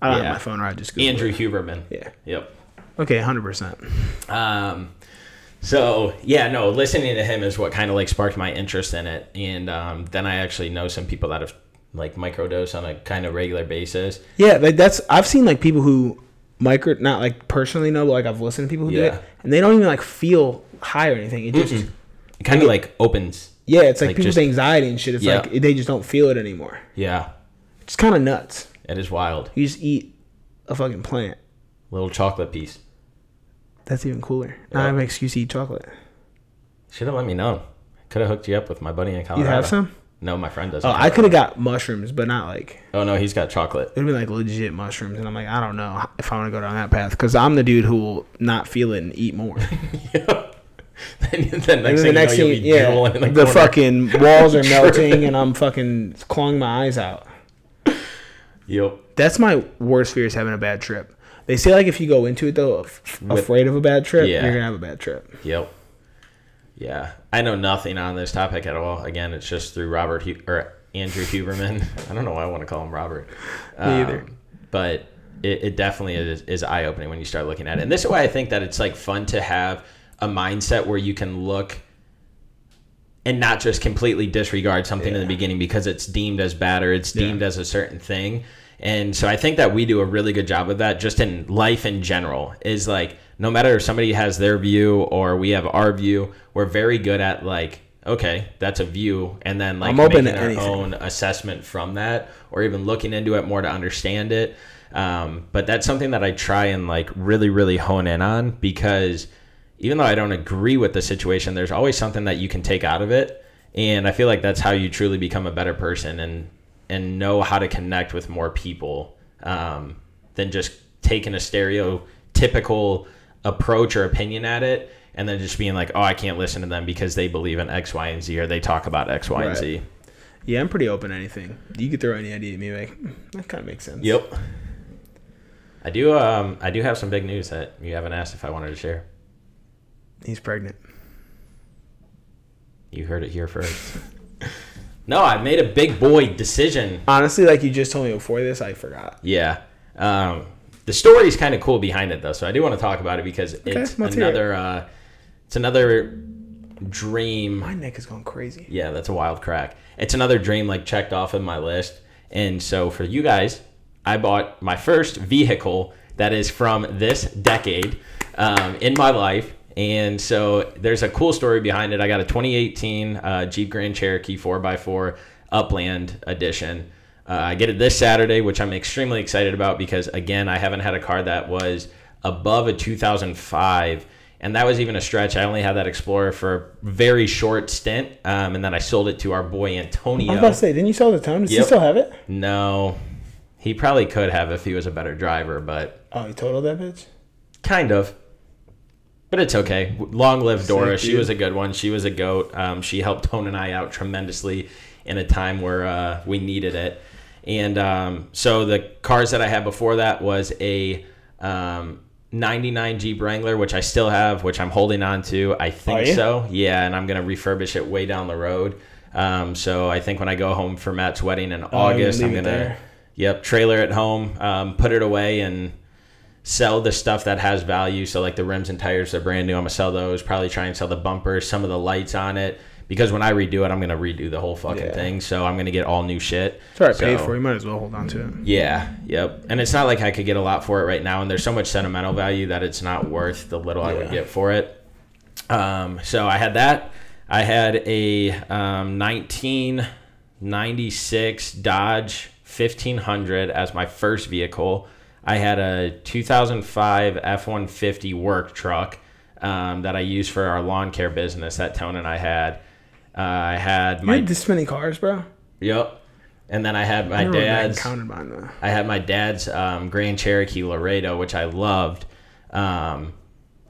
I don't Yeah. have my phone, right. I just Googled Andrew it. Huberman. Yeah. Yep. Okay, 100%. Um, so yeah, no, listening to him is what kind of like sparked my interest in it, and um, then I actually know some people that have like microdose on a kind of regular basis. Yeah, like that's I've seen like people who micro not like personally know, but like I've listened to people who do Yeah. it, and they don't even like feel high or anything. It just It kind of like opens. yeah, it's like, Like, people's just- anxiety and shit. It's Yeah. like they just don't feel it anymore. Yeah, It's kind of nuts. it is wild. You just eat a fucking plant. Little chocolate piece. That's even cooler. Now I have an excuse to eat chocolate. Should have let me know. Could have hooked you up with my buddy in You Colorado. have some? No, my friend doesn't. Oh, I could have got mushrooms, but not like Oh no, he's got chocolate. it would be like legit mushrooms, and I'm like, I don't know if I want to go down that path because I'm the dude who will not feel it and eat more. *laughs* *laughs* then the next then thing the next you know, thing, yeah, the, the fucking walls are *laughs* melting, and I'm fucking clawing my eyes out. Yep. That's my worst fear is having a bad trip. They say like if you go into it though, af- With- afraid of a bad trip, Yeah. you're gonna have a bad trip. Yep. Yeah, I know nothing on this topic at all. Again, it's just through Robert Hu- or Andrew Huberman. *laughs* I don't know why I want to call him Robert. Um, Me either. But it, it definitely is, is eye opening when you start looking at it. And this is why I think that it's like fun to have a mindset where you can look and not just completely disregard something in the beginning because it's deemed as bad or it's deemed as a certain thing. And so I think that we do a really good job of that just in life in general is like no matter if somebody has their view or we have our view, we're very good at like okay, that's a view and then like I'm open making to our anything. own assessment from that or even looking into it more to understand it. Um, but that's something that I try and like really, really hone in on because even though I don't agree with the situation, there's always something that you can take out of it. And I feel like that's how you truly become a better person and and know how to connect with more people um, than just taking a stereotypical approach or opinion at it and then just being like, oh, I can't listen to them because they believe in X, Y, and Z or they talk about X, Y, and Z. Yeah, I'm pretty open to anything. You could throw any idea at me, like that kind of makes sense. Yep. I do. Um, I do have some big news that you haven't asked if I wanted to share. He's pregnant. You heard it here first. *laughs* no, I made a big boy decision. Honestly, like you just told me before this, I forgot. Yeah. Um, the story is kind of cool behind it though, so I do want to talk about it because it's let's it. another. Uh, it's another dream. My neck is going crazy. Yeah, that's a wild crack. It's another dream like checked off of my list. And so for you guys, I bought my first vehicle that is from this decade um, in my life. And so there's a cool story behind it. I got a 2018 uh, Jeep Grand Cherokee 4x4 Upland Edition. Uh, I get it this Saturday, which I'm extremely excited about because, again, I haven't had a car that was above a 2005 and that was even a stretch. I only had that Explorer for a very short stint, um, and then I sold it to our boy Antonio. I was about to say, didn't you sell the tone? Does he still have it? no, he probably could have if he was a better driver, but Oh, he totaled that bitch. kind of. But it's okay. Long live Dora. Sick, she was a good one. She was a goat. Um, she helped Tone and I out tremendously in a time where uh, we needed it. And um, so the cars that I had before that was a um, 99 Jeep Wrangler, which I still have, which I'm holding on to. I think so. Yeah, and I'm going to refurbish it way down the road. Um, so I think when I go home for Matt's wedding in Oh, August, I'm going to. Yep, trailer at home, um, put it away, and sell the stuff that has value. So like the rims and tires are brand new. I'm gonna sell those. Probably try and sell the bumpers, some of the lights on it, because when I redo it, I'm gonna redo the whole fucking Yeah. thing. So I'm gonna get all new shit. It's already paid So- for. You might as well hold on to it. Yeah, yep. And it's not like I could get a lot for it right now, and there's so much sentimental value that it's not worth the little I would get for it. Um, so I had that. I had a um, 1996 Dodge 1500 as my first vehicle. I had a 2005 F 150 work truck. um, that I used for our lawn care business that Tone and I had. Uh, I had You had this many cars, bro. yep, and then I had my I dad's. counted mine though. I had my dad's um, Grand Cherokee Laredo, which I loved. Um,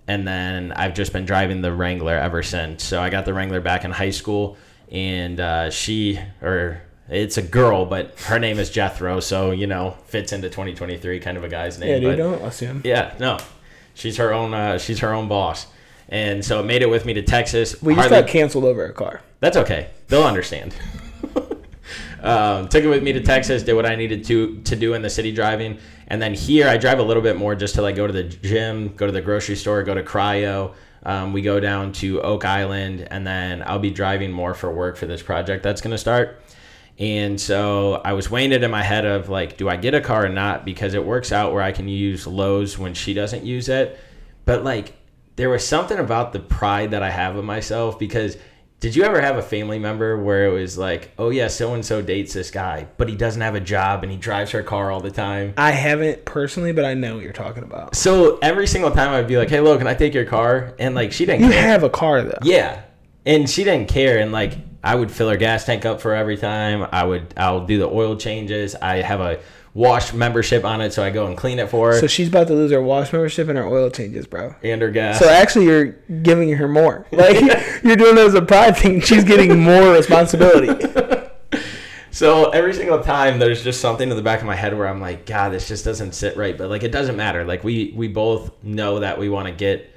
and then I've just been driving the Wrangler ever since. So I got the Wrangler back in high school, and uh, she, or it's a girl, but her name is Jethro, so you know fits into 2023, kind of a guy's name. Yeah, dude, but- don't assume. yeah, no, she's her own. Uh, she's her own boss, and so it made it with me to Texas. We just got canceled over a car. that's okay. They'll understand. *laughs* um, took it with me to Texas. Did what I needed to to do in the city driving, and then here I drive a little bit more just to like go to the gym, go to the grocery store, go to cryo. Um, we go down to Oak Island, and then I'll be driving more for work for this project that's gonna start. And so I was weighing it in my head of like, do I get a car or not? Because it works out where I can use Lo's when she doesn't use it. But like, there was something about the pride that I have of myself because did you ever have a family member where it was like, oh yeah, so and so dates this guy, but he doesn't have a job and he drives her car all the time? I haven't personally, but I know what you're talking about. So every single time I'd be like, hey, look, can I take your car? And like, she didn't You care. have a car though. Yeah. And she didn't care and like I would fill her gas tank up for every time. I would I'll do the oil changes. I have a wash membership on it so I go and clean it for her So she's about to lose her wash membership and her oil changes, bro. and her gas. So actually, you're giving her more. *laughs* Like you're doing it as a pride thing. She's getting more responsibility. *laughs* So every single time there's just something in the back of my head where I'm like, God, this just doesn't sit right. But like it doesn't matter. Like we we both know that we want to get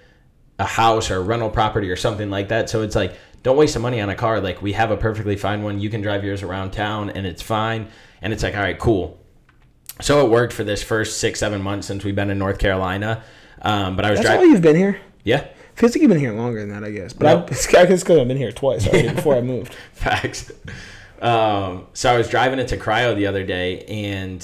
a house or a rental property or something like that. So it's like, don't waste the money on a car. Like we have a perfectly fine one. You can drive yours around town and it's fine. And it's like, all right, cool. So it worked for this first six, seven months since we've been in North Carolina. Um, but I was That's driving. you've been here. Yeah, Feels like you've been here longer than that, I guess. But Nope. I, *laughs* it's, guess because I've been here twice already *laughs* before I moved. Facts. Um, so I was driving it to cryo the other day, and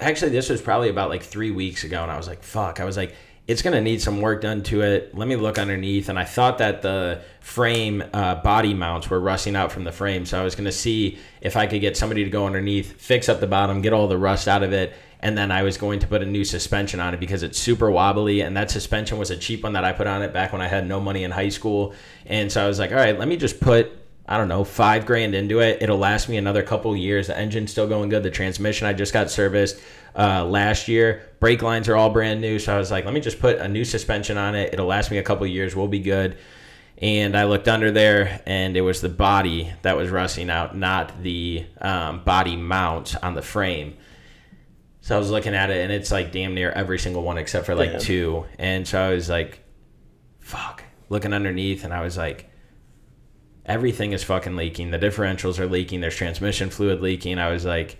actually, this was probably about like three weeks ago, and I was like, "Fuck!" I was like, "It's gonna need some work done to it." Let me look underneath, and I thought that the frame uh, body mounts were rusting out from the frame, so I was gonna see if I could get somebody to go underneath, fix up the bottom, get all the rust out of it. And then I was going to put a new suspension on it because it's super wobbly. And that suspension was a cheap one that I put on it back when I had no money in high school. And so I was like, all right, let me just put I don't know, five grand into it. It'll last me another couple years. The engine's still going good. The transmission I just got serviced uh, last year. Brake lines are all brand new. So I was like, let me just put a new suspension on it. It'll last me a couple years. We'll be good. And I looked under there, and it was the body that was rusting out, not the um, body mount on the frame. So I was looking at it, and it's like damn near every single one except for like Damn. two. And so I was like, fuck. Looking underneath, and I was like, everything is fucking leaking. The differentials are leaking. There's transmission fluid leaking. I was like,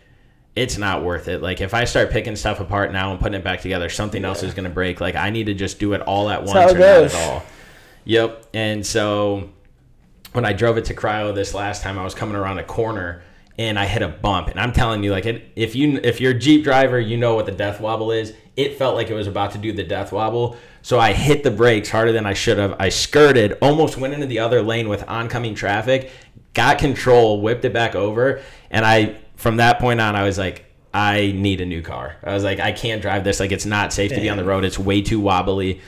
it's not worth it. Like if I start picking stuff apart now and putting it back together, something else is gonna break. Like I need to just do it all at once or goes. not at all. Yep. And so when I drove it to cryo this last time, I was coming around a corner and I hit a bump. And I'm telling you, like, it, if you if you're a Jeep driver, you know what the death wobble is. It felt like it was about to do the death wobble. So I hit the brakes harder than I should have. I skirted, almost went into the other lane with oncoming traffic, got control, whipped it back over, and I from that point on, I was like, I need a new car. I was like, I can't drive this. Like, it's not safe to be on the road. It's way too wobbly.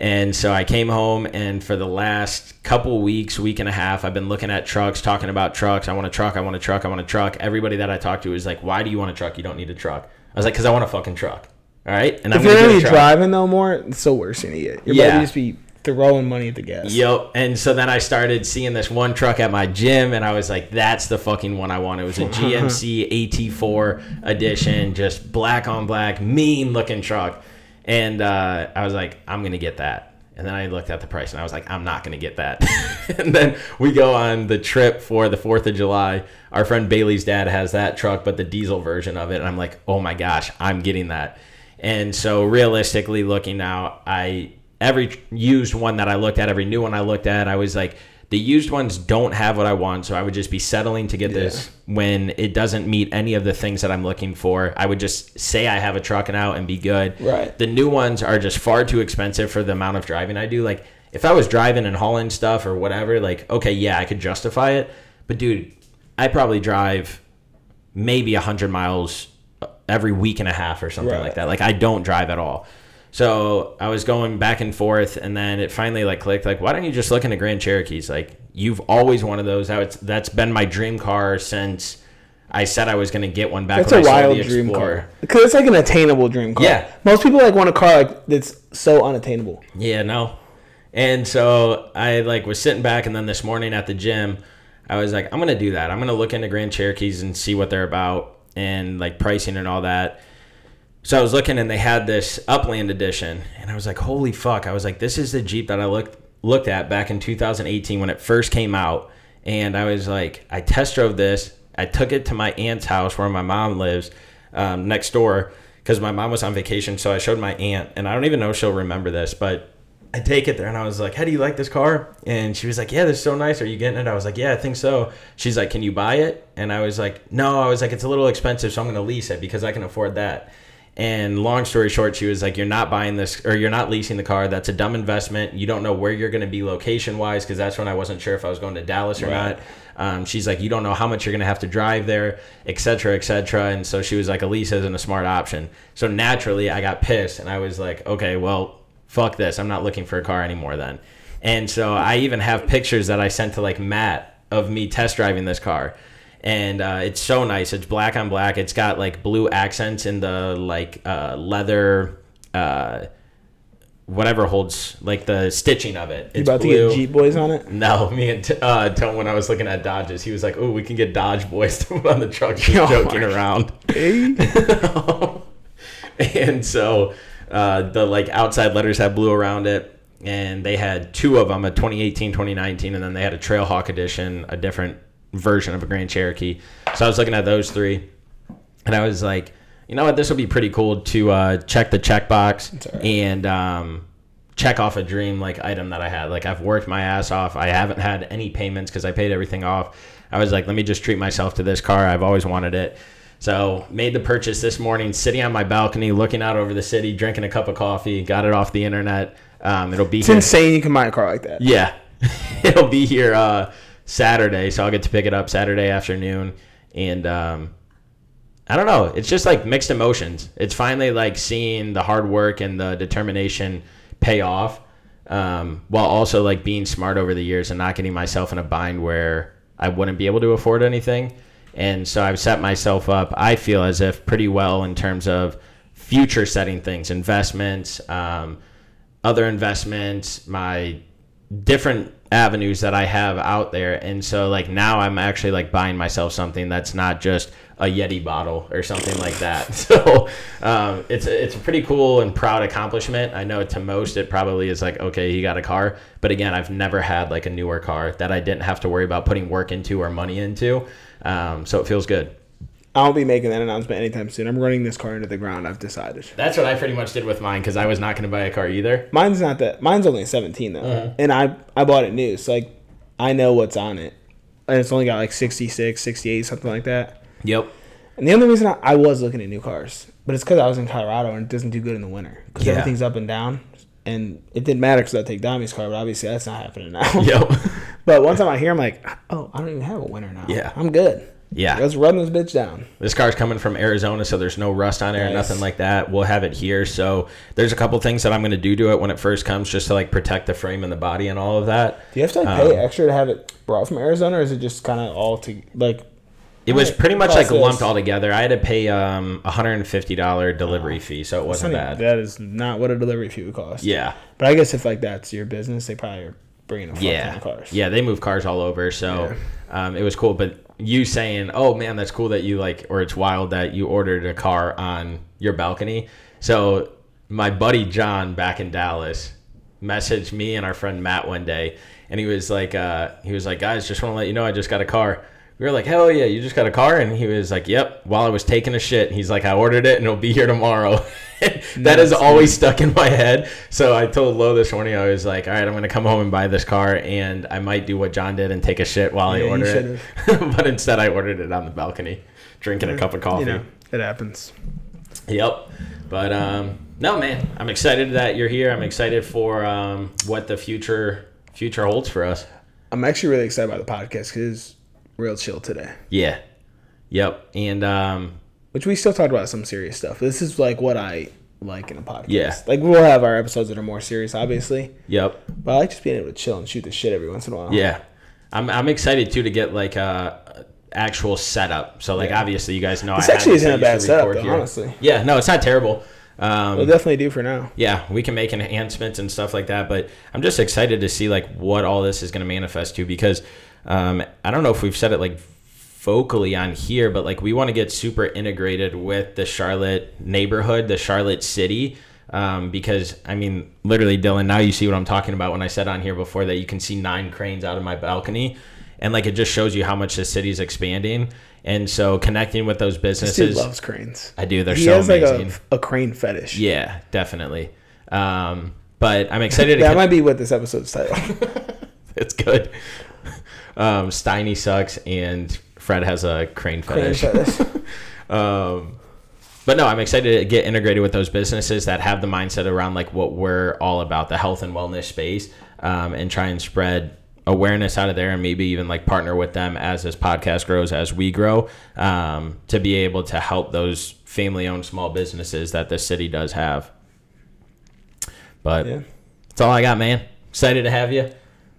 And so I came home, and for the last couple weeks, week and a half, I've been looking at trucks, talking about trucks. I want a truck. I want a truck. I want a truck. Everybody that I talked to was like, "Why do you want a truck? You don't need a truck." I was like, "Cause I want a fucking truck." All right, and I'm If you're gonna gonna get a be truck. driving though more, it's the worst thing to get. You're about Yeah. just be throwing money at the gas. Yep. And so then I started seeing this one truck at my gym, and I was like, that's the fucking one I want. It was a *laughs* GMC AT4 edition, just black on black, mean looking truck. And uh, I was like, I'm to get that. And then I looked at the price and I was like, I'm not to get that. *laughs* and then we go on the trip for the 4th of July. Our friend Bailey's dad has that truck, but the diesel version of it. And I'm like, oh my gosh, I'm getting that. And so realistically looking now, I every used one that I looked at, every new one I looked at, I was like, the used ones don't have what I want, so I would just be settling to get this when it doesn't meet any of the things that I'm looking for. I would just say I have a truck and out and be good. Right. The new ones are just far too expensive for the amount of driving I do. Like if I was driving and hauling stuff or whatever, like okay, yeah, I could justify it. But dude, I probably drive maybe 100 miles every week and a half or something Right. like that. Like I don't drive at all. So I was going back and forth, and then it finally like clicked. Like, why don't you just look into Grand Cherokees? Like, you've always wanted those. That's been my dream car since I said I was going to get one back. That's when a wild dream car because it's like an attainable dream car. Yeah. most people like want a car like that's so unattainable. Yeah, no. And so I like was sitting back, and then this morning at the gym, I was like, I'm gonna do that. I'm gonna look into Grand Cherokees and see what they're about and like pricing and all that. So I was looking, and they had this Upland edition, and I was like, holy fuck! I was like, this is the Jeep that I looked looked at back in 2018 when it first came out, and I was like, I test drove this. I took it to my aunt's house where my mom lives um, next door because my mom was on vacation. So I showed my aunt, and I don't even know if she'll remember this, but I take it there and I was like, How do you like this car? And she was like, Yeah, this is so nice. Are you getting it? I was like, Yeah, I think so. She's like, Can you buy it? And I was like, No, I was like, It's a little expensive, so I'm going to lease it because I can afford that. And long story short, she was like, You're not buying this or you're not leasing the car. That's a dumb investment. You don't know where you're going to be location wise because that's when I wasn't sure if I was going to Dallas or Right. not. Um, she's like, You don't know how much you're going to have to drive there, et cetera, et cetera. And so she was like, A lease isn't a smart option. So naturally, I got pissed and I was like, Okay, well, fuck this. I'm not looking for a car anymore then. And so I even have pictures that I sent to like Matt of me test driving this car. And uh, it's so nice. It's black on black. It's got like blue accents in the like uh, leather, uh, whatever holds like the stitching of it. You It's about blue. to get Jeep boys on it? No, me and uh, Tone, when I was looking at Dodges, he was like, "Oh, we can get Dodge boys to put on the truck." Just *laughs* Oh joking around. *laughs* And so uh, the like outside letters have blue around it and they had two of them a 2018 2019 and then they had a trailhawk edition a different version of a grand cherokee so i was looking at those three and i was like you know what this will be pretty cool to uh, check the checkbox right. and um, check off a dream like item that i had like i've worked my ass off i haven't had any payments because i paid everything off i was like let me just treat myself to this car i've always wanted it so made the purchase this morning, sitting on my balcony, looking out over the city, drinking a cup of coffee. Got it off the internet. Um, it'll be It's here. insane you can buy a car like that. Yeah, *laughs* it'll be here uh, Saturday, so I'll get to pick it up Saturday afternoon. And um, I don't know, it's just like mixed emotions. It's finally like seeing the hard work and the determination pay off, um, while also like being smart over the years and not getting myself in a bind where I wouldn't be able to afford anything. And so I've set myself up, I feel as if pretty well in terms of future setting things, investments, um, other investments, my different avenues that I have out there. And so like now I'm actually like buying myself something that's not just a Yeti bottle or something like that. *laughs* So um, it's it's a pretty cool and proud accomplishment. I know to most it probably is like okay, he got a car, but again, I've never had like a newer car that I didn't have to worry about putting work into or money into. Um, so it feels good. I won't be making that announcement anytime soon. I'm running this car into the ground. I've decided. That's what I pretty much did with mine because I was not going to buy a car either. Mine's not that. Mine's only a 17 though, Uh-huh. and I I bought it new. So like, I know what's on it, and it's only got like 66, 68, something like that. Yep. And the only reason I, I was looking at new cars, but it's because I was in Colorado and it doesn't do good in the winter because Yeah. everything's up and down. And it didn't matter because I take Dami's car, but obviously that's not happening now. Yep. *laughs* but one time I hear, I'm like, oh, I don't even have a winter now. Yeah. I'm good. Yeah. Let's run this bitch down. This car's coming from Arizona, so there's no rust on it or nothing like that. We'll have it here. So there's a couple things that I'm going to do to it when it first comes, just to like protect the frame and the body and all of that. Do you have to like, pay Um, extra to have it brought from Arizona, or is it just kind of all to like? It was pretty much like lumped all together. I had to pay um, a hundred and fifty dollar delivery fee, so it wasn't bad. That is not what a delivery fee would cost. Yeah, But I guess if like that's your business, they probably are bringing a fuck yeah, of cars. yeah. They move cars all over, so um, it was cool. But you saying, "Oh man, that's cool that you like," or it's wild that you ordered a car on your balcony. So my buddy John back in Dallas messaged me and our friend Matt one day, and he was like, uh, he was like, guys, just want to let you know I just got a car. We were like, hell yeah, you just got a car? And he was like, yep. While I was taking a shit, he's like, I ordered it and it'll be here tomorrow. *laughs* that has always stuck in my head. So I told Lo this morning, I was like, all right, I'm going to come home and buy this car and I might do what John did and take a shit while Yeah, I order it. *laughs* but instead, I ordered it on the balcony, drinking a cup of coffee. You know, it happens. Yep. But um, no, man, I'm excited that you're here. I'm excited for um, what the future future holds for us. I'm actually really excited about the podcast because real chill today. Yeah. Yep. And um, Which we still talked about some serious stuff. This is like what I like in a podcast. Yeah. Like we'll have our episodes that are more serious, obviously. Yep. But I like just being able to chill and shoot the shit every once in a while. Yeah, I'm I'm excited too to get like a actual setup. So like Yeah. obviously you guys know This I actually isn't a bad setup, though, honestly. Yeah, no, it's not terrible. Um, We'll definitely do for now. yeah, we can make enhancements and stuff like that. But I'm just excited to see like what all this is going to manifest to because um, I don't know if we've said it like vocally on here, but like we want to get super integrated with the Charlotte neighborhood, the Charlotte city. Um, because I mean, literally, Dylan, now you see what I'm talking about when I said on here before that you can see nine cranes out of my balcony. And like it just shows you how much the city's expanding. And so connecting with those This dude businesses, loves cranes. I do. They're he so has amazing. like a, a crane fetish. Yeah, definitely. Um, but I'm excited to That get, might be what this episode's title. *laughs* it's good. Um, Steiny sucks and Fred has a crane crane fetish. fetish. *laughs* Um, but no, I'm excited to get integrated with those businesses that have the mindset around like what we're all about, the health and wellness space, um, and try and spread awareness out of there and maybe even like partner with them as this podcast grows, as we grow, um, to be able to help those family owned small businesses that the city does have. But Yeah. that's all I got, man. Excited to have you.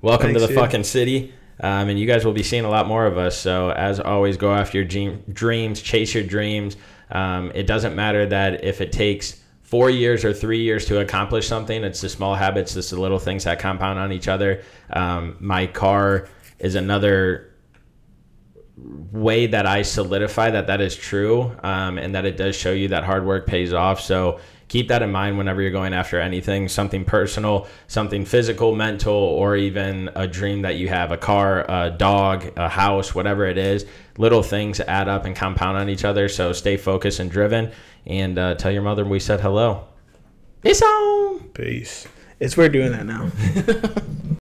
Welcome Thanks, to the dude. fucking city. Um, and you guys will be seeing a lot more of us. So, as always, go after your dream, dreams, chase your dreams. Um, it doesn't matter that if it takes four years or three years to accomplish something, it's the small habits, it's the little things that compound on each other. Um, my car is another way that I solidify that that is true um, and that it does show you that hard work pays off. So keep that in mind whenever you're going after anything something personal, something physical, mental, or even a dream that you have a car, a dog, a house, whatever it is. Little things add up and compound on each other. So stay focused and driven and uh, tell your mother we said hello. Peace on. Peace. It's weird doing that now. *laughs*